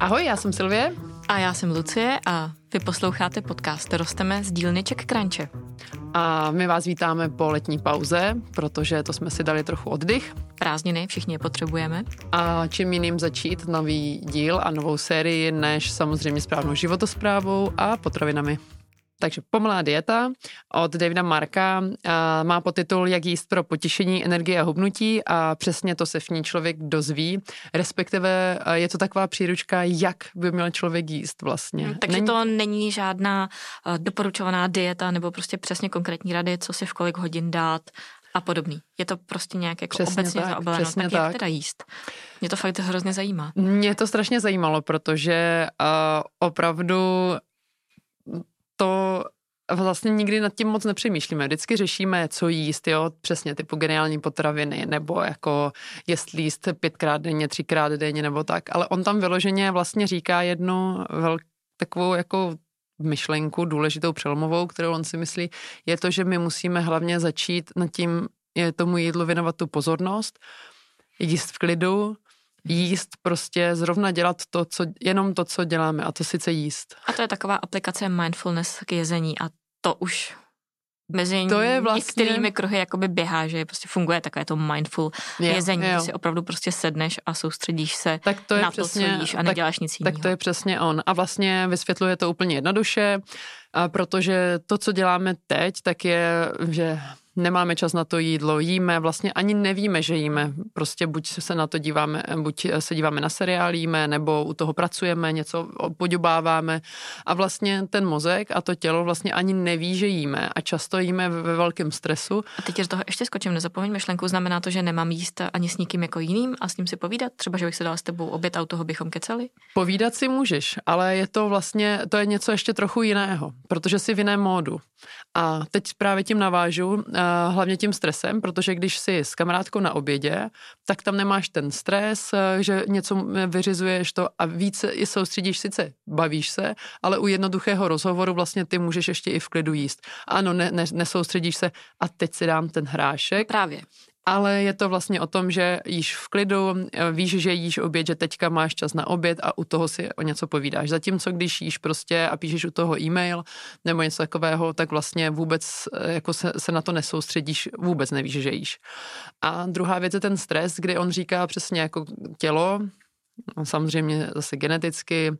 Ahoj, já jsem Silvie. A já jsem Lucie a vy posloucháte podcast Rosteme z dílny Czech Crunche. A my vás vítáme po letní pauze, protože to jsme si dali trochu oddych. Prázdniny, všichni je potřebujeme. A čím jiným začít nový díl a novou sérii, než samozřejmě správnou životosprávou a potravinami. Takže Pomalá dieta od Davida Marka má podtitul Jak jíst pro potěšení, energie a hubnutí a přesně to se v ní člověk dozví, respektive je to taková příručka, jak by měl člověk jíst vlastně. Hmm, takže není... to není žádná doporučovaná dieta nebo prostě přesně konkrétní rady, co si v kolik hodin dát a podobný. Je to prostě nějak jako přesně obecně tak, zaobaleno. Přesně tak, tak, jak teda jíst? Mě to fakt hrozně zajímá. Mě to strašně zajímalo, protože uh, opravdu to vlastně nikdy nad tím moc nepřemýšlíme. Vždycky řešíme, co jíst, jo, přesně typu geniální potraviny, nebo jako jestli jíst pětkrát denně, třikrát denně, nebo tak. Ale on tam vyloženě vlastně říká jednu velk, takovou jako myšlenku důležitou přelomovou, kterou on si myslí, je to, že my musíme hlavně začít nad tím je tomu jídlu věnovat tu pozornost, jíst v klidu, jíst, prostě zrovna dělat to, co, jenom to, co děláme a to sice jíst. A to je taková aplikace mindfulness k jezení a to už mezi to je vlastně... některými kruhy jakoby běhá, že prostě funguje takové to mindful jo, jezení, jo. že si opravdu prostě sedneš a soustředíš se tak to je na přesně, to, co jíš a neděláš tak, nic jiného. Tak to je přesně on. A vlastně vysvětluje to úplně jednoduše, a protože to, co děláme teď, tak je, že nemáme čas na to jídlo, jíme, vlastně ani nevíme, že jíme. Prostě buď se na to díváme, buď se díváme na seriál, jíme, nebo u toho pracujeme, něco podubáváme a vlastně ten mozek a to tělo vlastně ani neví, že jíme a často jíme ve velkém stresu. A teď z toho ještě skočím, nezapomeň myšlenku, znamená to, že nemám jíst ani s nikým jako jiným a s ním si povídat? Třeba, že bych se dala s tebou oběd a u toho bychom kecali? Povídat si můžeš, ale je to vlastně, to je něco ještě trochu jiného, protože jsi v jiném módu. A teď právě tím navážu, hlavně tím stresem, protože když jsi s kamarádkou na obědě, tak tam nemáš ten stres, eh, že něco vyřizuješ to a více i soustředíš, sice bavíš se, ale u jednoduchého rozhovoru vlastně ty můžeš ještě i v klidu jíst. Ano, ne, ne, nesoustředíš se a teď si dám ten hrášek. Právě ale je to vlastně o tom, že jíš v klidu, víš, že jíš oběd, že teďka máš čas na oběd a u toho si o něco povídáš. Zatímco když jíš prostě a píšeš u toho e-mail nebo něco takového, tak vlastně vůbec eh, jako se, se na to nesoustředíš, vůbec nevíš, že jíš. A druhá věc je ten stres, kdy on říká přesně jako tělo, samozřejmě zase geneticky,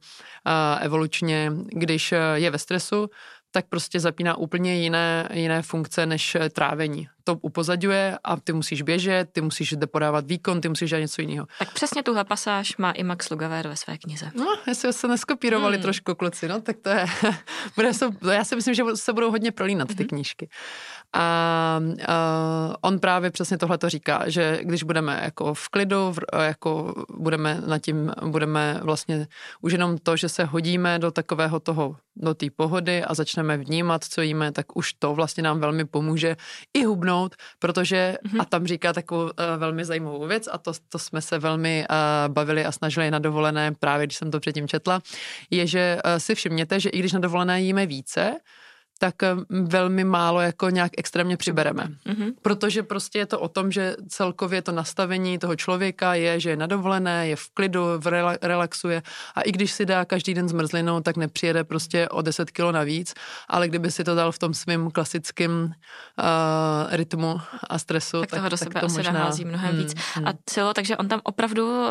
evolučně, když je ve stresu, tak prostě zapíná úplně jiné, jiné funkce než trávení to upozadňuje a ty musíš běžet, ty musíš jde podávat výkon, ty musíš dělat něco jiného. Tak přesně tuhle pasáž má i Max Lugaver ve své knize. No, jestli se neskopírovali hmm. trošku kluci, no, tak to je, bude se, já si myslím, že se budou hodně prolínat ty hmm. knížky. A, a on právě přesně tohle to říká, že když budeme jako v klidu, v, jako budeme nad tím, budeme vlastně už jenom to, že se hodíme do takového toho, do té pohody a začneme vnímat, co jíme, tak už to vlastně nám velmi pomůže i hubnout protože, mm-hmm. a tam říká takovou uh, velmi zajímavou věc a to, to jsme se velmi uh, bavili a snažili na dovolené, právě když jsem to předtím četla, je, že uh, si všimněte, že i když na dovolené jíme více, tak eh, velmi málo jako nějak extrémně přibereme. Mm-hmm. Protože prostě je to o tom, že celkově to nastavení toho člověka je, že je nadovolené, je v klidu, v rela- relaxuje a i když si dá každý den zmrzlinou, tak nepřijede prostě o 10 kilo navíc, ale kdyby si to dal v tom svým klasickém uh, rytmu a stresu, tak, tak toho do sebe tak to asi možná... nahází mnohem hmm, víc. Hmm. A celo, takže on tam opravdu, uh,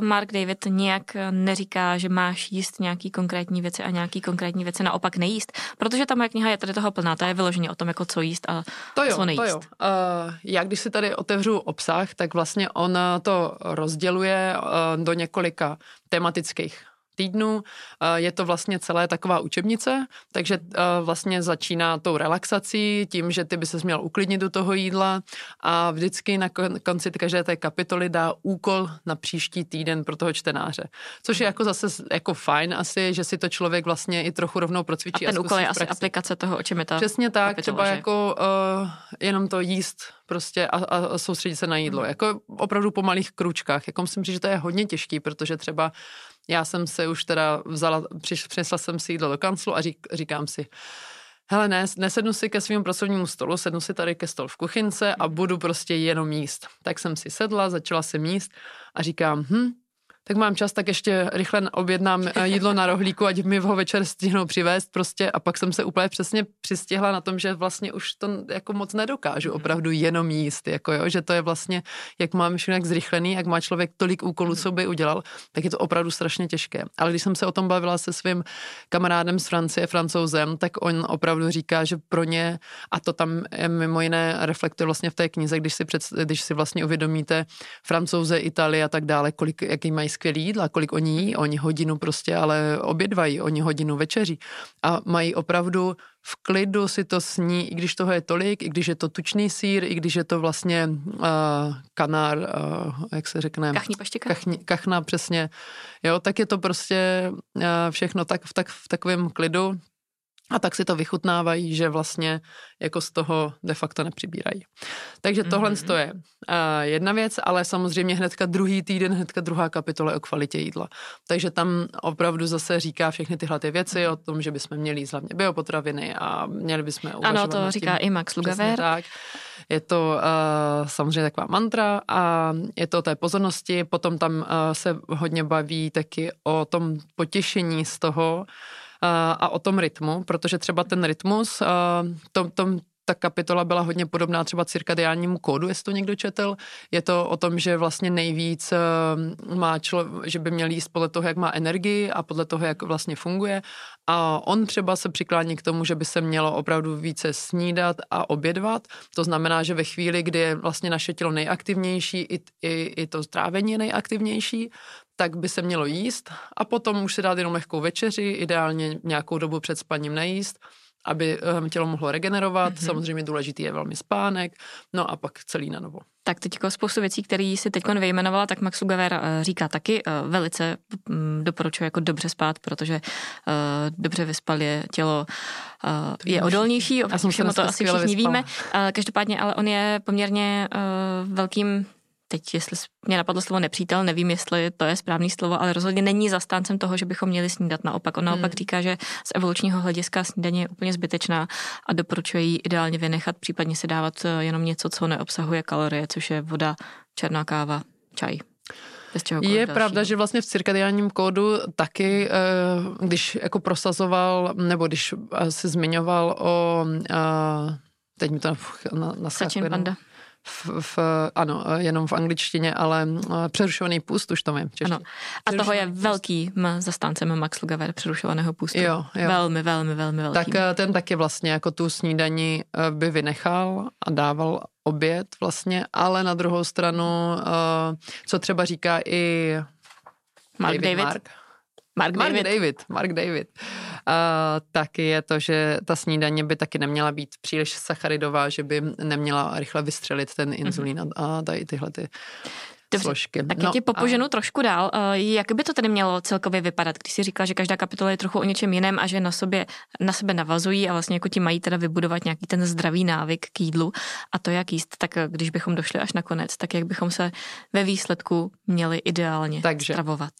Mark David, nějak neříká, že máš jíst nějaký konkrétní věci a nějaký konkrétní věci naopak nejíst, protože tam je kniha kniha je tady toho plná, ta je vyloženě o tom, jako co jíst a to jo, co nejíst. To jo. Uh, já když si tady otevřu obsah, tak vlastně on to rozděluje uh, do několika tematických týdnů. Eh, je to vlastně celé taková učebnice, takže eh, vlastně začíná tou relaxací, tím, že ty by se měl uklidnit do toho jídla a vždycky na konci každé té kapitoly dá úkol na příští týden pro toho čtenáře. Což je jako zase jako fajn asi, že si to člověk vlastně i trochu rovnou procvičí. A ten a úkol je asi aplikace toho, o čem je ta Přesně tak, kapitola, třeba že? jako uh, jenom to jíst prostě a, a soustředit se na jídlo. Hmm. Jako opravdu po malých kručkách. Jako myslím si, že to je hodně těžký, protože třeba já jsem se už teda vzala, přiš, přinesla jsem si jídlo do kanclu a řík, říkám si, hele, ne, nesednu si ke svému pracovnímu stolu, sednu si tady ke stolu v kuchynce a budu prostě jenom jíst. Tak jsem si sedla, začala jsem jíst a říkám, hm, tak mám čas, tak ještě rychle objednám eh, jídlo na rohlíku, ať mi ho večer stihnou přivést prostě a pak jsem se úplně přesně přistihla na tom, že vlastně už to jako moc nedokážu mhm. opravdu jenom jíst, jako jo, že to je vlastně, jak mám všechno zrychlený, jak má člověk tolik úkolů, co by udělal, tak je to opravdu strašně těžké. Ale když jsem se o tom bavila se svým kamarádem z Francie, francouzem, tak on opravdu říká, že pro ně, a to tam je mimo jiné reflektuje vlastně v té knize, když si, před, když si vlastně uvědomíte francouze, Itálie a tak dále, kolik, jaký mají skvělý jídla, kolik oni jí, oni hodinu prostě ale obědvají, oni hodinu večeří a mají opravdu v klidu si to sní, i když toho je tolik, i když je to tučný sír, i když je to vlastně uh, kanár, uh, jak se řekne? Kachní paštika. Kachni, kachna, přesně. Jo, tak je to prostě uh, všechno tak, v, tak, v takovém klidu, a tak si to vychutnávají, že vlastně jako z toho de facto nepřibírají. Takže tohle mm-hmm. je uh, jedna věc, ale samozřejmě hnedka druhý týden, hnedka druhá kapitola o kvalitě jídla. Takže tam opravdu zase říká všechny tyhle ty věci o tom, že bychom měli jíst hlavně biopotraviny a měli bychom Ano, to říká i Max Lugaver. Tak. Je to uh, samozřejmě taková mantra a je to o té pozornosti. Potom tam uh, se hodně baví taky o tom potěšení z toho, a o tom rytmu, protože třeba ten rytmus, to, to, ta kapitola byla hodně podobná třeba cirkadiánnímu kódu, jestli to někdo četl. Je to o tom, že vlastně nejvíc má člověk, že by měl jíst podle toho, jak má energii a podle toho, jak vlastně funguje. A on třeba se přiklání k tomu, že by se mělo opravdu více snídat a obědvat. To znamená, že ve chvíli, kdy je vlastně naše tělo nejaktivnější, i, i, i to strávení je nejaktivnější, tak by se mělo jíst a potom už si dát jenom lehkou večeři, ideálně nějakou dobu před spaním nejíst, aby ehm, tělo mohlo regenerovat. Mm-hmm. Samozřejmě důležitý je velmi spánek, no a pak celý na novo. Tak teď spoustu věcí, které si teď vyjmenovala, tak Max Lugaver eh, říká taky, eh, velice mm, doporučuje jako dobře spát, protože uh, dobře vyspal je tělo je odolnější, jsem se to asi všichni vyspala. víme. Každopádně, ale on je poměrně velkým teď jestli mě napadlo slovo nepřítel, nevím, jestli to je správný slovo, ale rozhodně není zastáncem toho, že bychom měli snídat naopak. On naopak hmm. říká, že z evolučního hlediska snídaně je úplně zbytečná a doporučuje ji ideálně vynechat, případně si dávat eh, jenom něco, co neobsahuje kalorie, což je voda, černá káva, čaj. Je pravda, že vlastně v cirkadiánním kódu taky, eh, když jako prosazoval, nebo když se zmiňoval o, eh, teď mi to naskakuje. Panda v, v, ano, jenom v angličtině, ale eh, přerušovaný půst, už to vím. Ano. A toho je velký zastáncem Max Lugaver, přerušovaného půstu. Jo, jo. Velmi, velmi, velmi velký. Tak eh, ten taky vlastně jako tu snídaní eh, by vynechal a dával oběd vlastně, ale na druhou stranu, co třeba říká i Mark David, David. Mark, Mark, Mark David. David. Mark David. Taky je to, že ta snídaně by taky neměla být příliš sacharidová, že by neměla rychle vystřelit ten inzulín mm-hmm. a tady tyhle ty Dobře, složky. Tak no, ti popoženu a... trošku dál. Jak by to tedy mělo celkově vypadat, když si říkala, že každá kapitola je trochu o něčem jiném a že na, sobě, na sebe navazují a vlastně jako ti mají teda vybudovat nějaký ten zdravý návyk k jídlu a to, jak jíst, tak když bychom došli až na konec, tak jak bychom se ve výsledku měli ideálně Takže. stravovat.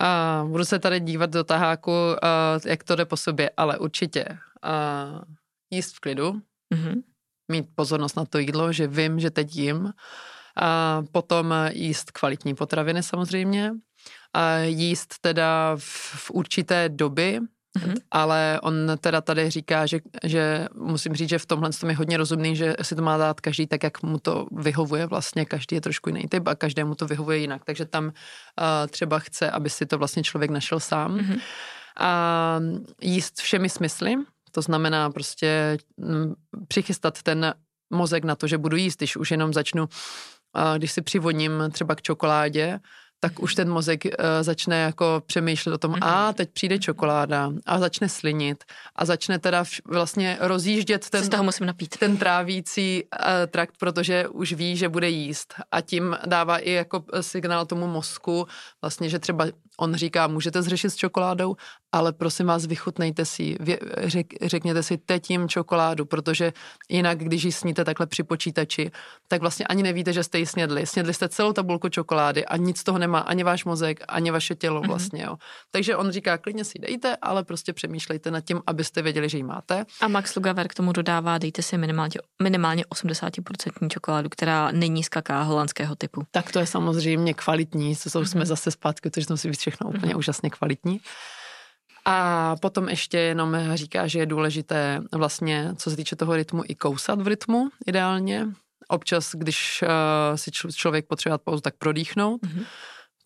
A budu se tady dívat do taháku, jak to jde po sobě, ale určitě jíst v klidu, mm-hmm. mít pozornost na to jídlo, že vím, že teď jím, a potom jíst kvalitní potraviny samozřejmě, a jíst teda v, v určité doby, Mm-hmm. Ale on teda tady říká, že, že musím říct, že v tomhle tom je hodně rozumný, že si to má dát každý tak, jak mu to vyhovuje vlastně, každý je trošku jiný typ a každému to vyhovuje jinak, takže tam uh, třeba chce, aby si to vlastně člověk našel sám. Mm-hmm. A jíst všemi smysly, to znamená prostě m, přichystat ten mozek na to, že budu jíst, když už jenom začnu, uh, když si přivoním třeba k čokoládě, tak už ten mozek uh, začne jako přemýšlet o tom, mm-hmm. a teď přijde čokoláda a začne slinit a začne teda vš- vlastně rozjíždět ten, toho musím napít. ten trávící uh, trakt, protože už ví, že bude jíst a tím dává i jako signál tomu mozku vlastně, že třeba on říká, můžete zřešit s čokoládou, ale prosím vás, vychutnejte si vě, řek, řekněte si teď jim čokoládu, protože jinak, když ji sníte takhle při počítači, tak vlastně ani nevíte, že jste ji snědli. Snědli jste celou tabulku čokolády a nic z toho nemá ani váš mozek, ani vaše tělo mhm. vlastně. Jo. Takže on říká, klidně si dejte, ale prostě přemýšlejte nad tím, abyste věděli, že ji máte. A Max Lugaver k tomu dodává, dejte si minimálně, minimálně 80% čokoládu, která není z kaká holandského typu. Tak to je samozřejmě kvalitní, co jsou, jsme zase zpátky, protože to musí být všechno úplně mm-hmm. úžasně kvalitní. A potom ještě jenom říká, že je důležité vlastně, co se týče toho rytmu, i kousat v rytmu ideálně. Občas, když uh, si člověk potřebuje pauzu, tak prodýchnout. Mm-hmm.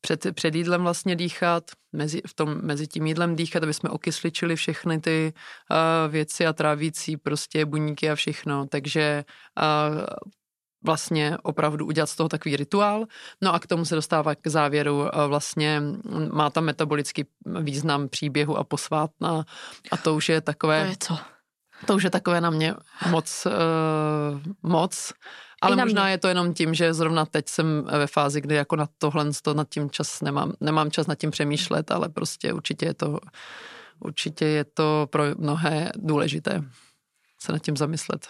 Před, před jídlem vlastně dýchat, mezi, v tom, mezi tím jídlem dýchat, aby jsme okysličili všechny ty uh, věci a trávící prostě buníky a všechno. Takže uh, vlastně opravdu udělat z toho takový rituál. No a k tomu se dostává k závěru vlastně má tam metabolický význam příběhu a posvátná a to už je takové... To je co? To už je takové na mě moc, uh, moc. Ale možná mě. je to jenom tím, že zrovna teď jsem ve fázi, kdy jako na tohle to nad tím čas nemám, nemám čas nad tím přemýšlet, ale prostě určitě je to, určitě je to pro mnohé důležité se nad tím zamyslet.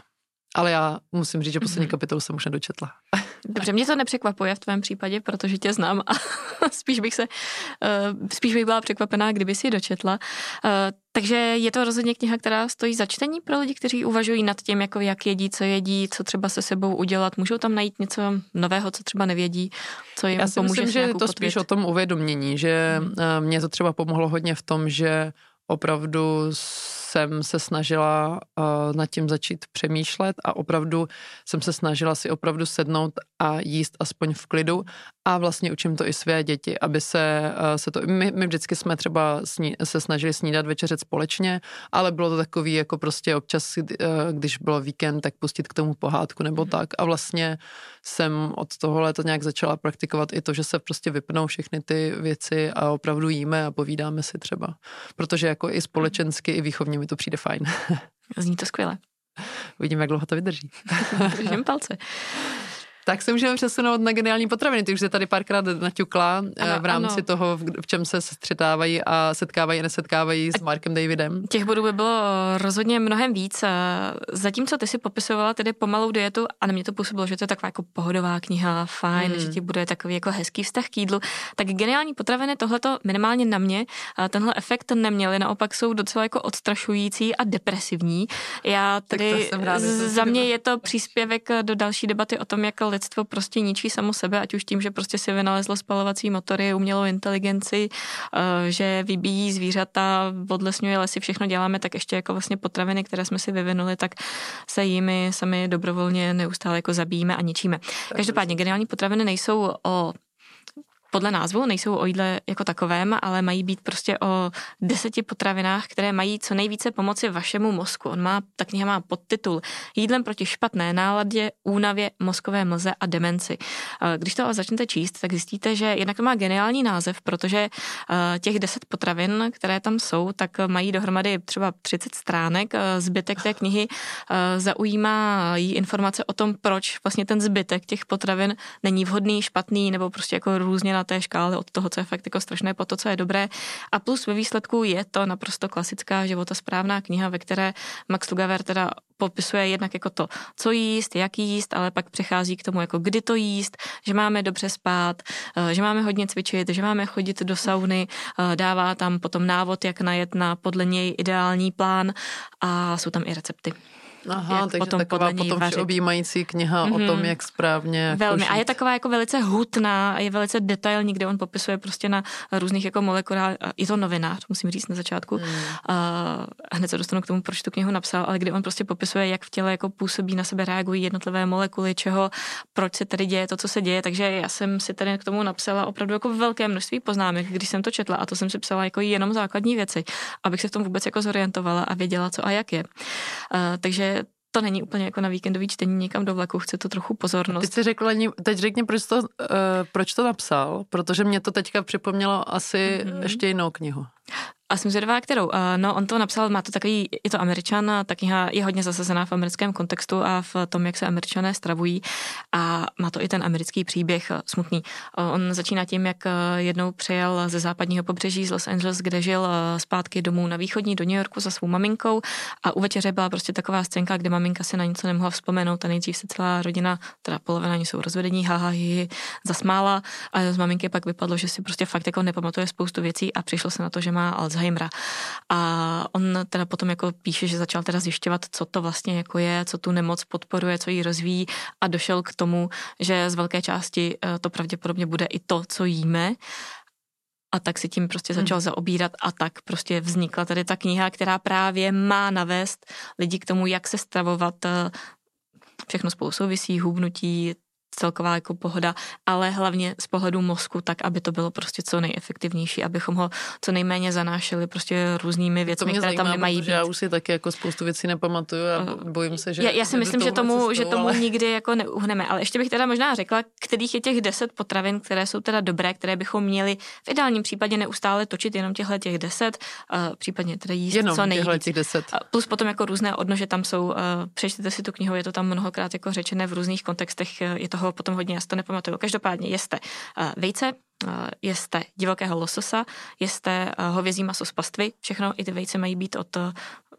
Ale já musím říct, že poslední mhm. kapitolu jsem už nedočetla. Dobře, mě to nepřekvapuje v tvém případě, protože tě znám a spíš bych se, uh, spíš bych byla překvapená, kdyby si ji dočetla. Uh, takže je to rozhodně kniha, která stojí za čtení pro lidi, kteří uvažují nad tím, jako jak jedí, co jedí, co třeba se sebou udělat. Můžou tam najít něco nového, co třeba nevědí, co jim Já si pomůže. Myslím, že je to spíš o tom uvědomění, že hmm. mě to třeba pomohlo hodně v tom, že opravdu jsem se snažila uh, nad tím začít přemýšlet a opravdu jsem se snažila si opravdu sednout a jíst aspoň v klidu a vlastně učím to i své děti, aby se, uh, se to, my, my vždycky jsme třeba sní, se snažili snídat večeřet společně, ale bylo to takový jako prostě občas, uh, když bylo víkend, tak pustit k tomu pohádku nebo mm. tak a vlastně jsem od tohohle to nějak začala praktikovat i to, že se prostě vypnou všechny ty věci a opravdu jíme a povídáme si třeba, protože jako i společensky, i výchovně mi to přijde fajn. Zní to skvěle. Uvidíme, jak dlouho to vydrží. Držím palce. Tak se můžeme přesunout na geniální potraviny. Ty už se tady párkrát naťukla eh, ano, v rámci ano. toho, v čem se střetávají a setkávají a nesetkávají s Markem Davidem. Těch bodů by bylo rozhodně mnohem víc. Zatímco ty si popisovala tedy pomalou dietu a na mě to působilo, že to je taková jako pohodová kniha, fajn, hmm. že ti bude takový jako hezký vztah k jídlu. Tak geniální potraviny tohleto minimálně na mě tenhle efekt neměly, naopak jsou docela jako odstrašující a depresivní. Já tedy za mě je to příspěvek do další debaty o tom, jak lidstvo prostě ničí samo sebe, ať už tím, že prostě si vynalezlo spalovací motory, umělou inteligenci, eh, že vybíjí zvířata, odlesňuje lesy, všechno děláme, tak ještě jako vlastně potraviny, které jsme si vyvinuli, tak se jimi sami dobrovolně neustále jako zabíjíme a ničíme. Každopádně geniální potraviny nejsou o podle názvu nejsou o jídle jako takovém, ale mají být prostě o deseti potravinách, které mají co nejvíce pomoci vašemu mozku. On má, ta kniha má podtitul Jídlem proti špatné náladě, únavě, mozkové mlze a demenci. Když to ale začnete číst, tak zjistíte, že jednak to má geniální název, protože těch deset potravin, které tam jsou, tak mají dohromady třeba 30 stránek. Zbytek té knihy zaujímá jí informace o tom, proč vlastně ten zbytek těch potravin není vhodný, špatný nebo prostě jako různě na té škále od toho, co je fakt jako strašné, po to, co je dobré. A plus ve výsledku je to naprosto klasická životosprávná kniha, ve které Max Lugaver teda popisuje jednak jako to, co jíst, jak jíst, ale pak přechází k tomu, jako kdy to jíst, že máme dobře spát, eh, že máme hodně cvičit, že máme chodit do sauny, eh, dává tam potom návod, jak najet na podle něj ideální plán a jsou tam i recepty. Aha, jak takže potom taková potom všeobjímající kniha mm-hmm. o tom, mhm. jak správně Velmi. Košit. A je taková jako velice hutná a je velice detailní, kde on popisuje prostě na různých jako molekulách. Je to novinář, musím říct na začátku. Mm. A hned se dostanu k tomu, proč tu knihu napsal, ale kde on prostě popisuje, jak v těle jako působí, na sebe reagují jednotlivé molekuly, čeho, proč se tady děje to, co se děje. Takže já jsem si tady k tomu napsala opravdu jako velké množství poznámek, když jsem to četla a to jsem si psala jako jenom základní věci, abych se v tom vůbec jako zorientovala a věděla, co a jak je. Uh, takže to není úplně jako na víkendový čtení někam do vlaku, chce to trochu pozornost. Teď, řekla, teď řekni, proč to, uh, proč to napsal, protože mě to teďka připomnělo asi mm-hmm. ještě jinou knihu. A jsem zvědavá, kterou. Uh, no, on to napsal, má to takový, je to američan, ta kniha je hodně zasazená v americkém kontextu a v tom, jak se američané stravují a má to i ten americký příběh uh, smutný. Uh, on začíná tím, jak jednou přijel ze západního pobřeží z Los Angeles, kde žil zpátky domů na východní do New Yorku za svou maminkou a u večeře byla prostě taková scénka, kde maminka si na něco nemohla vzpomenout a nejdřív se celá rodina, teda polovina jsou rozvedení, haha, hi, zasmála a z maminky pak vypadlo, že si prostě fakt jako nepamatuje spoustu věcí a přišlo se na to, že má Alzheimera. A on teda potom jako píše, že začal teda zjišťovat, co to vlastně jako je, co tu nemoc podporuje, co ji rozvíjí a došel k tomu, že z velké části eh, to pravděpodobně bude i to, co jíme a tak si tím prostě začal hmm. zaobírat a tak prostě vznikla tady ta kniha, která právě má navést lidi k tomu, jak se stravovat, eh, všechno spolu souvisí, hubnutí, celková jako pohoda, ale hlavně z pohledu mozku, tak aby to bylo prostě co nejefektivnější, abychom ho co nejméně zanášeli prostě různými věcmi, které zajímá, tam nemají být. Já už si taky jako spoustu věcí nepamatuju a eh, bojím se, že... Já, já si myslím, že tomu, cestou, že tomu ale... nikdy jako neuhneme, ale ještě bych teda možná řekla, kterých je těch deset potravin, které jsou teda dobré, které bychom měli v ideálním případě neustále točit jenom těchhle těch deset, uh, případně teda jíst jenom co nejvíc. těch deset. Plus potom jako různé odnože tam jsou, uh, přečtěte si tu knihu, je to tam mnohokrát jako řečené v různých kontextech, je toho potom hodně, já to nepamatuju. Každopádně jeste uh, vejce, uh, jeste divokého lososa, jeste uh, hovězí maso z pastvy, všechno, i ty vejce mají být od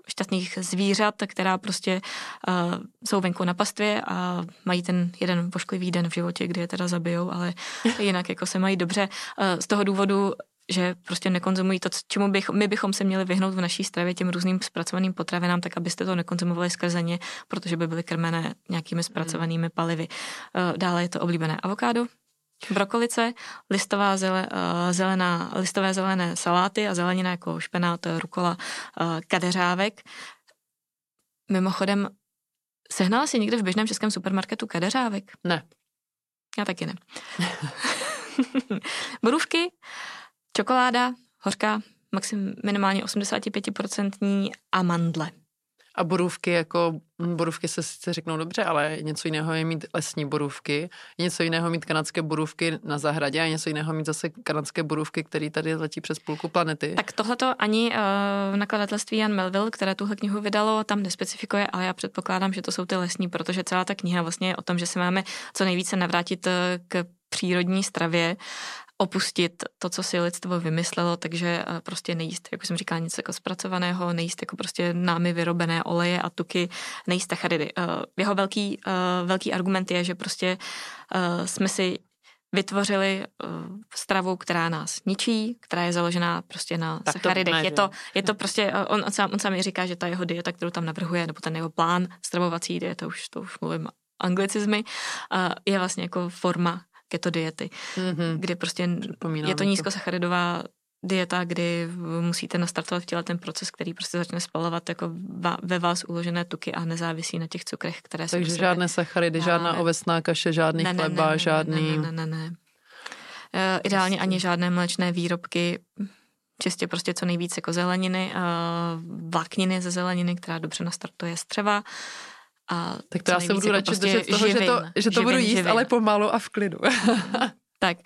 šťastných zvířat, která prostě uh, jsou venku na pastvě a mají ten jeden pošklivý den v životě, kdy je teda zabijou, ale jinak jako se mají dobře. Uh, z toho důvodu že prostě nekonzumují to, čemu bych, my bychom se měli vyhnout v naší stravě těm různým zpracovaným potravinám, tak abyste to nekonzumovali skrze ně, protože by byly krmené nějakými zpracovanými palivy. Eh, dále je to oblíbené avokádo, brokolice, listová zele, eh, zelená, listové zelené saláty a zelenina jako špenát, rukola, eh, kadeřávek. Mimochodem, sehnala si někde v běžném českém supermarketu kadeřávek? Ne. Já taky ne. Borůvky, čokoláda, hořká, maxim, minimálně 85% a mandle. A borůvky, jako borůvky se sice řeknou dobře, ale něco jiného je mít lesní borůvky, něco jiného mít kanadské borůvky na zahradě a něco jiného mít zase kanadské borůvky, které tady letí přes půlku planety. Tak tohleto ani uh, nakladatelství Jan Melville, které tuhle knihu vydalo, tam nespecifikuje, ale já předpokládám, že to jsou ty lesní, protože celá ta kniha vlastně je o tom, že se máme co nejvíce navrátit eh, k přírodní stravě opustit to, co si lidstvo vymyslelo, takže eh, prostě nejíst, jako jsem říkala, nic jako zpracovaného, nejíst jako prostě námi vyrobené oleje a tuky, nejíst sacharidy. Eh, jeho velký, eh, velký argument je, že prostě jsme si vytvořili stravu, která nás ničí, která je založená prostě na tak sacharidech. je to, je to prostě, on, on, sám, on sám říká, že ta jeho dieta, kterou tam navrhuje, nebo ten jeho plán stravovací dieta, už to už mluvím anglicizmy, je vlastně jako forma keto diety, mm-hmm. kdy prostě Pomínám je to nízkosacharidová dieta, kdy musíte nastartovat v těle ten proces, který prostě začne spalovat jako ve vás uložené tuky a nezávisí na těch cukrech, které jsou. Takže žádné sacharidy, žádná ne. ovesná kaše, žádný ne, chleba, ne, ne, žádný... Ne, ne, ne, ne. Uh, ideálně ani žádné mléčné výrobky, čistě prostě co nejvíce jako zeleniny, uh, vlákniny ze zeleniny, která dobře nastartuje střeva. A tak to já se budu jako radši prostě držet toho, živin, že to, že to živin, budu jíst, živin. ale pomalu a v klidu. Tak,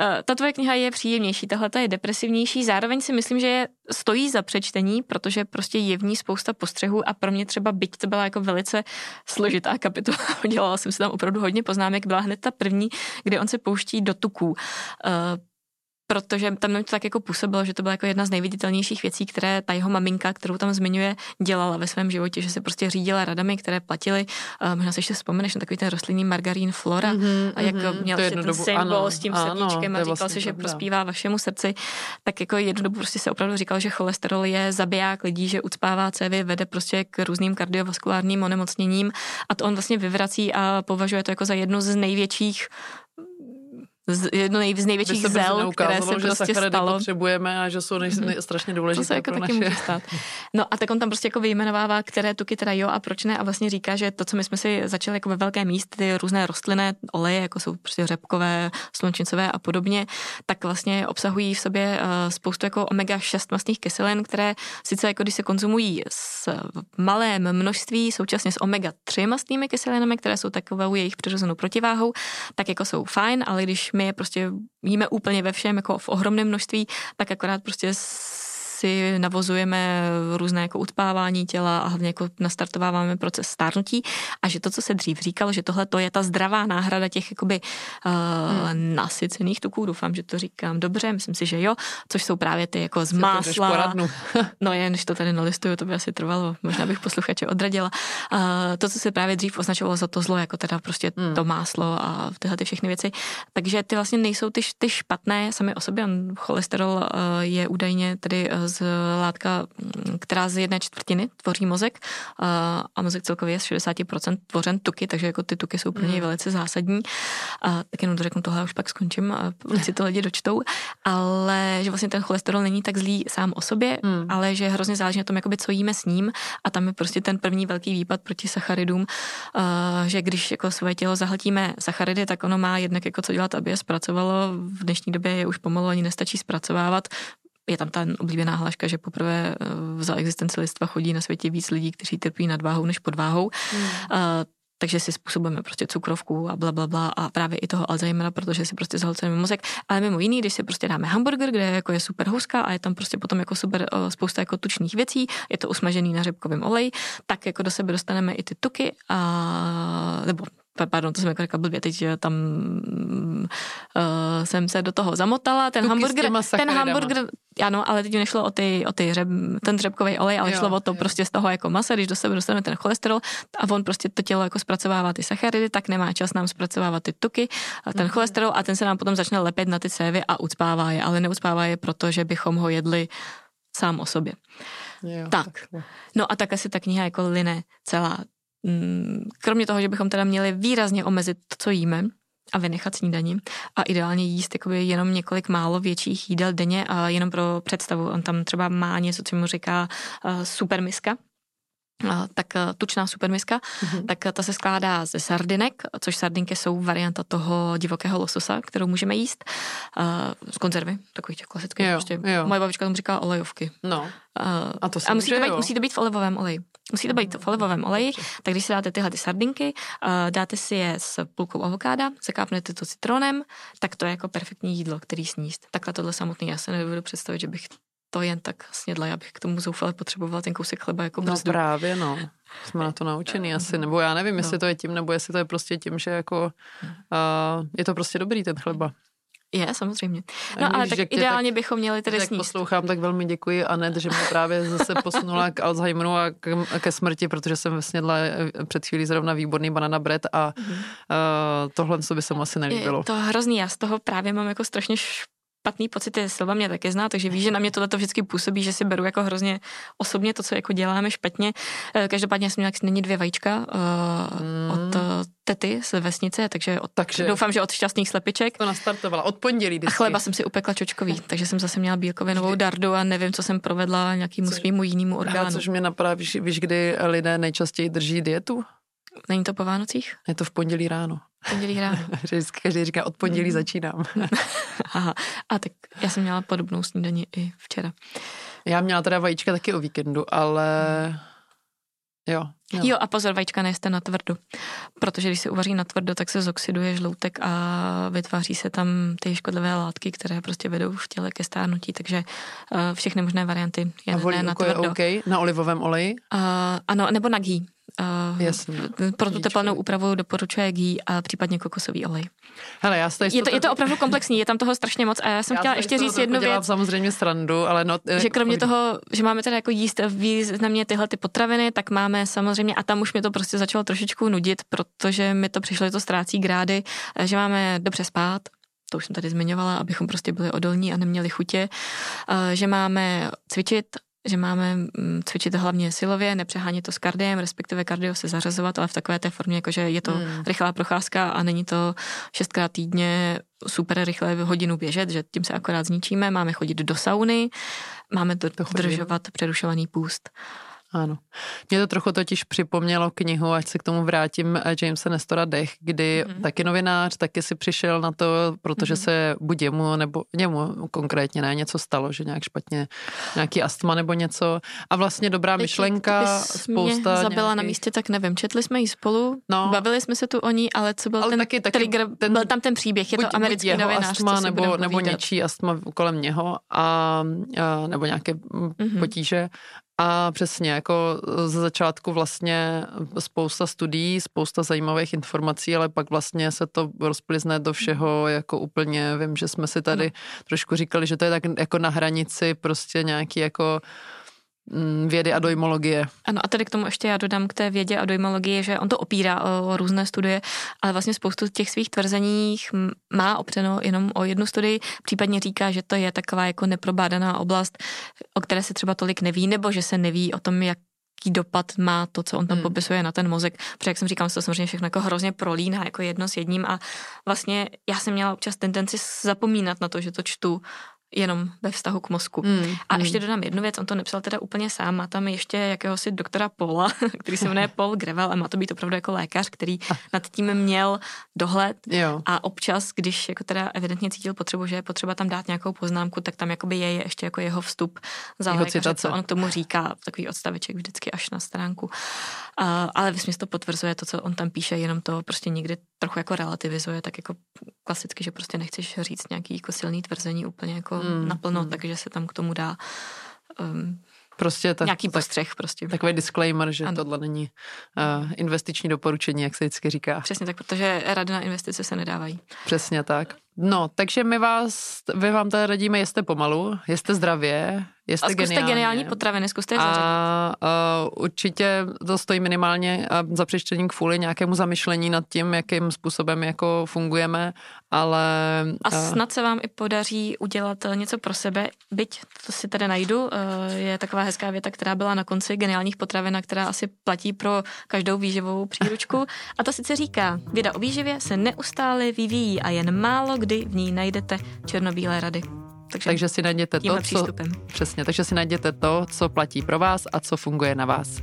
eh, ta tvoje kniha je příjemnější, tahle je depresivnější, zároveň si myslím, že je, stojí za přečtení, protože prostě je v ní spousta postřehů a pro mě třeba, byť to byla jako velice složitá kapitola, dělala jsem si tam opravdu hodně poznámek, byla hned ta první, kdy on se pouští do tuků. Protože tam to tak jako působilo, že to byla jako jedna z nejviditelnějších věcí, které ta jeho maminka, kterou tam zmiňuje, dělala ve svém životě, že se prostě řídila radami, které platily. Uh, možná si ještě vzpomeneš na takový ten rostlinný margarín Flora mm-hmm, a jak mm-hmm, měl prostě ten dobu, symbol ano, s tím ano, srdíčkem a říkal vlastně si, že prospívá vašemu srdci, tak jako jednu dobu prostě se opravdu říkal, že cholesterol je zabiják lidí, že ucpává cévy, vede prostě k různým kardiovaskulárním onemocněním. A to on vlastně vyvrací a považuje to jako za jednu z největších z, jedno nej, z největších se zel, které se že prostě stalo. potřebujeme a že jsou nej, nej, strašně důležité to se jako pro taky naše... stát. No a tak on tam prostě jako vyjmenovává, které tuky teda jo a proč ne a vlastně říká, že to, co my jsme si začali jako ve velké místě, ty různé rostlinné oleje, jako jsou prostě řepkové, slunčincové a podobně, tak vlastně obsahují v sobě uh, spoustu jako omega-6 mastných kyselin, které sice jako když se konzumují s malém množství, současně s omega-3 mastnými kyselinami, které jsou takovou jejich přirozenou protiváhou, tak jako jsou fajn, ale když my je prostě jíme úplně ve všem, jako v ohromném množství, tak akorát prostě si navozujeme různé jako utpávání těla a hlavně jako nastartováváme proces stárnutí a že to, co se dřív říkalo, že tohle to je ta zdravá náhrada těch jakoby uh, hmm. nasycených tuků, doufám, že to říkám dobře, myslím si, že jo, což jsou právě ty jako z másla. no jen, než to tady nalistuju, to by asi trvalo, možná bych posluchače odradila. Uh, to, co se právě dřív označovalo za to zlo, jako teda prostě hmm. to máslo a tyhle ty všechny věci, takže ty vlastně nejsou ty, ty špatné sami o sobě, cholesterol uh, je údajně tedy z látka, mm, která z jedné čtvrtiny tvoří mozek a mozek celkově je z 60% tvořen tuky, takže jako ty tuky jsou pro něj hmm. velice zásadní. A tak jenom to řeknu tohle, už pak skončím a si to lidi dočtou. Ale že vlastně ten cholesterol není tak zlý sám o sobě, hmm. ale že hrozně záleží na tom, jakoby, co jíme s ním a tam je prostě ten první velký výpad proti sacharidům, že když jako svoje tělo zahltíme sacharidy, tak ono má jednak jako co dělat, aby je zpracovalo. V dnešní době je už pomalu ani nestačí zpracovávat je tam ta oblíbená hláška, že poprvé eh, za existenci lidstva chodí na světě víc lidí, kteří trpí nadváhou než podváhou. Hmm. Uh, takže si způsobujeme prostě cukrovku a bla, bla, bla a právě i toho Alzheimera, protože si prostě zahlcujeme mozek. Ale mimo jiný, když si prostě dáme hamburger, kde jako je super huska a je tam prostě potom jako super uh, spousta jako tučných věcí, je to usmažený na řepkovém oleji, tak jako do sebe dostaneme i ty tuky a, nebo pardon, to jsem jako řekla blbě, teď tam uh, jsem se do toho zamotala, ten Tuky hamburger, ten hamburger, ano, ale teď nešlo o, ty, o ty řeb, ten řepkový olej, ale jo, šlo o to jo. prostě z toho jako masa, když do sebe dostaneme ten cholesterol a on prostě to tělo jako zpracovává ty sacharidy, tak nemá čas nám zpracovávat ty tuky, a ten mm-hmm. cholesterol a ten se nám potom začne lepit na ty cévy a ucpává je, ale neucpává je proto, že bychom ho jedli sám o sobě. Jo, tak. tak. No a tak asi ta kniha jako line celá Mm, kromě toho, že bychom teda měli výrazně omezit to, co jíme, a vynechat snídaní a ideálně jíst jakoby jenom několik málo větších jídel denně a jenom pro představu. On tam třeba má něco, co mu říká uh, supermiska, tak tučná supermiska, mm-hmm. tak ta se skládá ze sardinek, což sardinky jsou varianta toho divokého lososa, kterou můžeme jíst uh, z konzervy, takových těch klasických. Jo, prostě. jo. Moje babička tomu říká olejovky. No. Uh, a to a musí to, být, musí to být v olivovém oleji. Musí to být v olivovém oleji, tak když si dáte tyhle ty sardinky, uh, dáte si je s půlkou avokáda, zakápnete to citronem, tak to je jako perfektní jídlo, který sníst. Takhle tohle samotný, já se nedovedu představit, že bych to jen tak snědla. Já bych k tomu zoufale potřebovala ten kousek chleba jako No právě, no. Jsme na to naučený asi, nebo já nevím, jestli no. to je tím, nebo jestli to je prostě tím, že jako uh, je to prostě dobrý ten chleba. Je, samozřejmě. No ale tak ideálně tak, bychom měli tedy sníst. poslouchám, tak velmi děkuji Anet, že mě právě zase posunula k Alzheimeru a k, ke smrti, protože jsem snědla eh, před chvílí zrovna výborný banana bread a mm-hmm. uh, tohle by se mu asi nelíbilo. Je to hrozný, já z toho právě mám jako strašně špatný pocity, Silva mě taky zná, takže ví, že na mě tohle to vždycky působí, že si beru jako hrozně osobně to, co jako děláme špatně. Eh, každopádně jsem měla není dvě vajíčka uh, mm. od tety z vesnice, takže, od, takže doufám, že od šťastných slepiček. To nastartovala od pondělí. Vždycky. A chleba jsem si upekla čočkový, takže jsem zase měla bílkovinovou dardu a nevím, co jsem provedla nějakému svýmu jinému orgánu. Ale což mě napadá, víš, víš, kdy lidé nejčastěji drží dietu? Není to po Vánocích? Je to v pondělí ráno. Pondělí ráno. Každý říká, od pondělí mm. začínám. Aha, a tak já jsem měla podobnou snídaní i včera. Já měla teda vajíčka taky o víkendu, ale... Jo, jo. jo a pozor, vajíčka nejste na tvrdo, protože když se uvaří na tvrdo, tak se zoxiduje žloutek a vytváří se tam ty škodlivé látky, které prostě vedou v těle ke stárnutí, takže uh, všechny možné varianty je a ne na tvrdo. je okay, na olivovém oleji? Uh, ano, nebo na ghee. Uh, Jasně. Pro tu teplnou úpravu doporučuje ghee a případně kokosový olej. Hele, já je, to, je to opravdu komplexní, je tam toho strašně moc a já jsem já chtěla ještě říct jednu věc. samozřejmě srandu, ale no, že kromě toho, že máme teda jako jíst významně tyhle ty potraviny, tak máme samozřejmě, a tam už mi to prostě začalo trošičku nudit, protože mi to přišlo, že to ztrácí grády, že máme dobře spát, to už jsem tady zmiňovala, abychom prostě byli odolní a neměli chutě, že máme cvičit, že máme mm, cvičit hlavně silově, nepřehánět to s kardiem, respektive kardio se zařazovat, ale v takové té formě, jakože je to hmm. rychlá procházka a není to šestkrát týdně super rychle hodinu běžet, že tím se akorát zničíme, máme chodit do sauny, máme dodržovat přerušovaný půst. Ano. Mě to trochu totiž připomnělo knihu, ať se k tomu vrátím, eh, Jamesa Nestora Dech, kdy mm-hmm. taky novinář, taky si přišel na to, protože mm-hmm. se buď jemu, nebo němu konkrétně ne, něco stalo, že nějak špatně, nějaký astma nebo něco. A vlastně dobrá Teď, myšlenka, spousta mě zabila nějaký... na místě, tak nevím. Četli jsme ji spolu, no. bavili jsme se tu o ní, ale co byl ale ten taky, taky trigger, ten, byl tam ten příběh, je buď, to americký buď novinář, astma, nebo, nebo něčí astma kolem něho a, a nebo nějaké mm-hmm. potíže a přesně, jako ze začátku vlastně spousta studií, spousta zajímavých informací, ale pak vlastně se to rozplizne do všeho jako úplně, vím, že jsme si tady trošku říkali, že to je tak jako na hranici prostě nějaký jako vědy a dojmologie. Ano, a tady k tomu ještě já dodám k té vědě a dojmologii, že on to opírá o různé studie, ale vlastně spoustu těch svých tvrzeních má opřeno jenom o jednu studii, případně říká, že to je taková jako neprobádaná oblast, o které se třeba tolik neví, nebo že se neví o tom, jak jaký dopad má to, co on tam hmm. popisuje na ten mozek. Protože, jak jsem říkal, se to samozřejmě všechno jako hrozně prolíná jako jedno s jedním a vlastně já jsem měla občas tendenci zapomínat na to, že to čtu jenom ve vztahu k mozku. Mm, a mm. ještě dodám jednu věc, on to nepsal teda úplně sám, má tam ještě jakéhosi doktora Paula, který se jmenuje Paul Grevel a má to být opravdu jako lékař, který nad tím měl dohled jo. a občas, když jako teda evidentně cítil potřebu, že je potřeba tam dát nějakou poznámku, tak tam jakoby je ještě jako jeho vstup za jeho lékaře, citace. co on k tomu říká, takový odstaveček vždycky až na stránku. Uh, ale vysměs to potvrzuje to, co on tam píše, jenom to prostě někdy trochu jako relativizuje, tak jako klasicky, že prostě nechceš říct nějaký jako silný tvrzení úplně jako mm, naplno, mm. takže se tam k tomu dá um, Prostě tak, nějaký postřeh prostě. Takový disclaimer, že ano. tohle není uh, investiční doporučení, jak se vždycky říká. Přesně tak, protože rady na investice se nedávají. Přesně tak. No, takže my vás, vy vám tady radíme, jeste pomalu, jeste zdravě, jeste a zkuste geniálně. geniální potraviny, zkuste je zařadit. A uh, určitě to stojí minimálně za přečtení kvůli nějakému zamyšlení nad tím, jakým způsobem jako fungujeme, ale... A snad se vám i podaří udělat něco pro sebe, byť to si tady najdu, uh, je taková hezká věta, která byla na konci geniálních potravin, která asi platí pro každou výživovou příručku. A to sice říká, věda o výživě se neustále vyvíjí a jen málo kdy v ní najdete černobílé rady. Takže, takže si najděte to, co, přesně, takže si najděte to, co platí pro vás a co funguje na vás.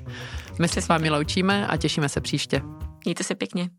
My se s vámi loučíme a těšíme se příště. Mějte se pěkně.